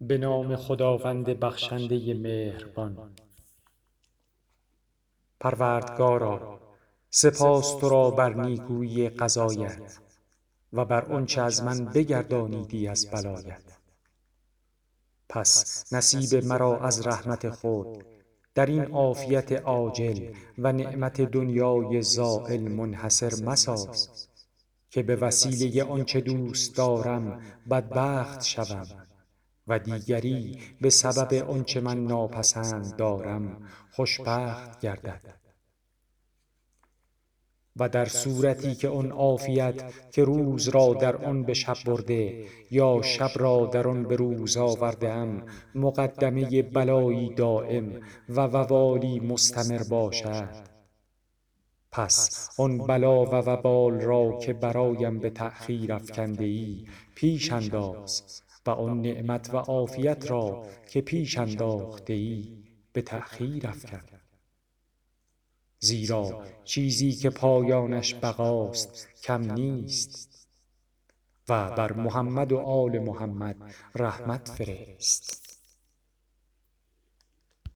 به نام خداوند بخشنده مهربان. پروردگارا سپاس تو را بر نیکویی قضایت و بر آنچه از من بگردانیدی از بلایت. پس نصیب مرا از رحمت خود در این عافیت عاجل و نعمت دنیای زایل منحصر مساز که به وسیله آنچه دوست دارم بدبخت شوم. و دیگری به سبب آنچه من ناپسند دارم خوشبخت گردد. و در صورتی که آن عافیت که روز را در آن به شب برده یا شب را در آن به روز آورده ام مقدمه بلایی دایم و وبالی مستمر باشد. پس آن بلا و وبال را که برایم به تأخیر افکنده ای پیش انداز. و آن نعمت و عافیت را که پیش انداخته ای به تأخیر افکن زیرا چیزی که پایانش بقاست کم نیست. و بر محمد و آل محمد رحمت فرست.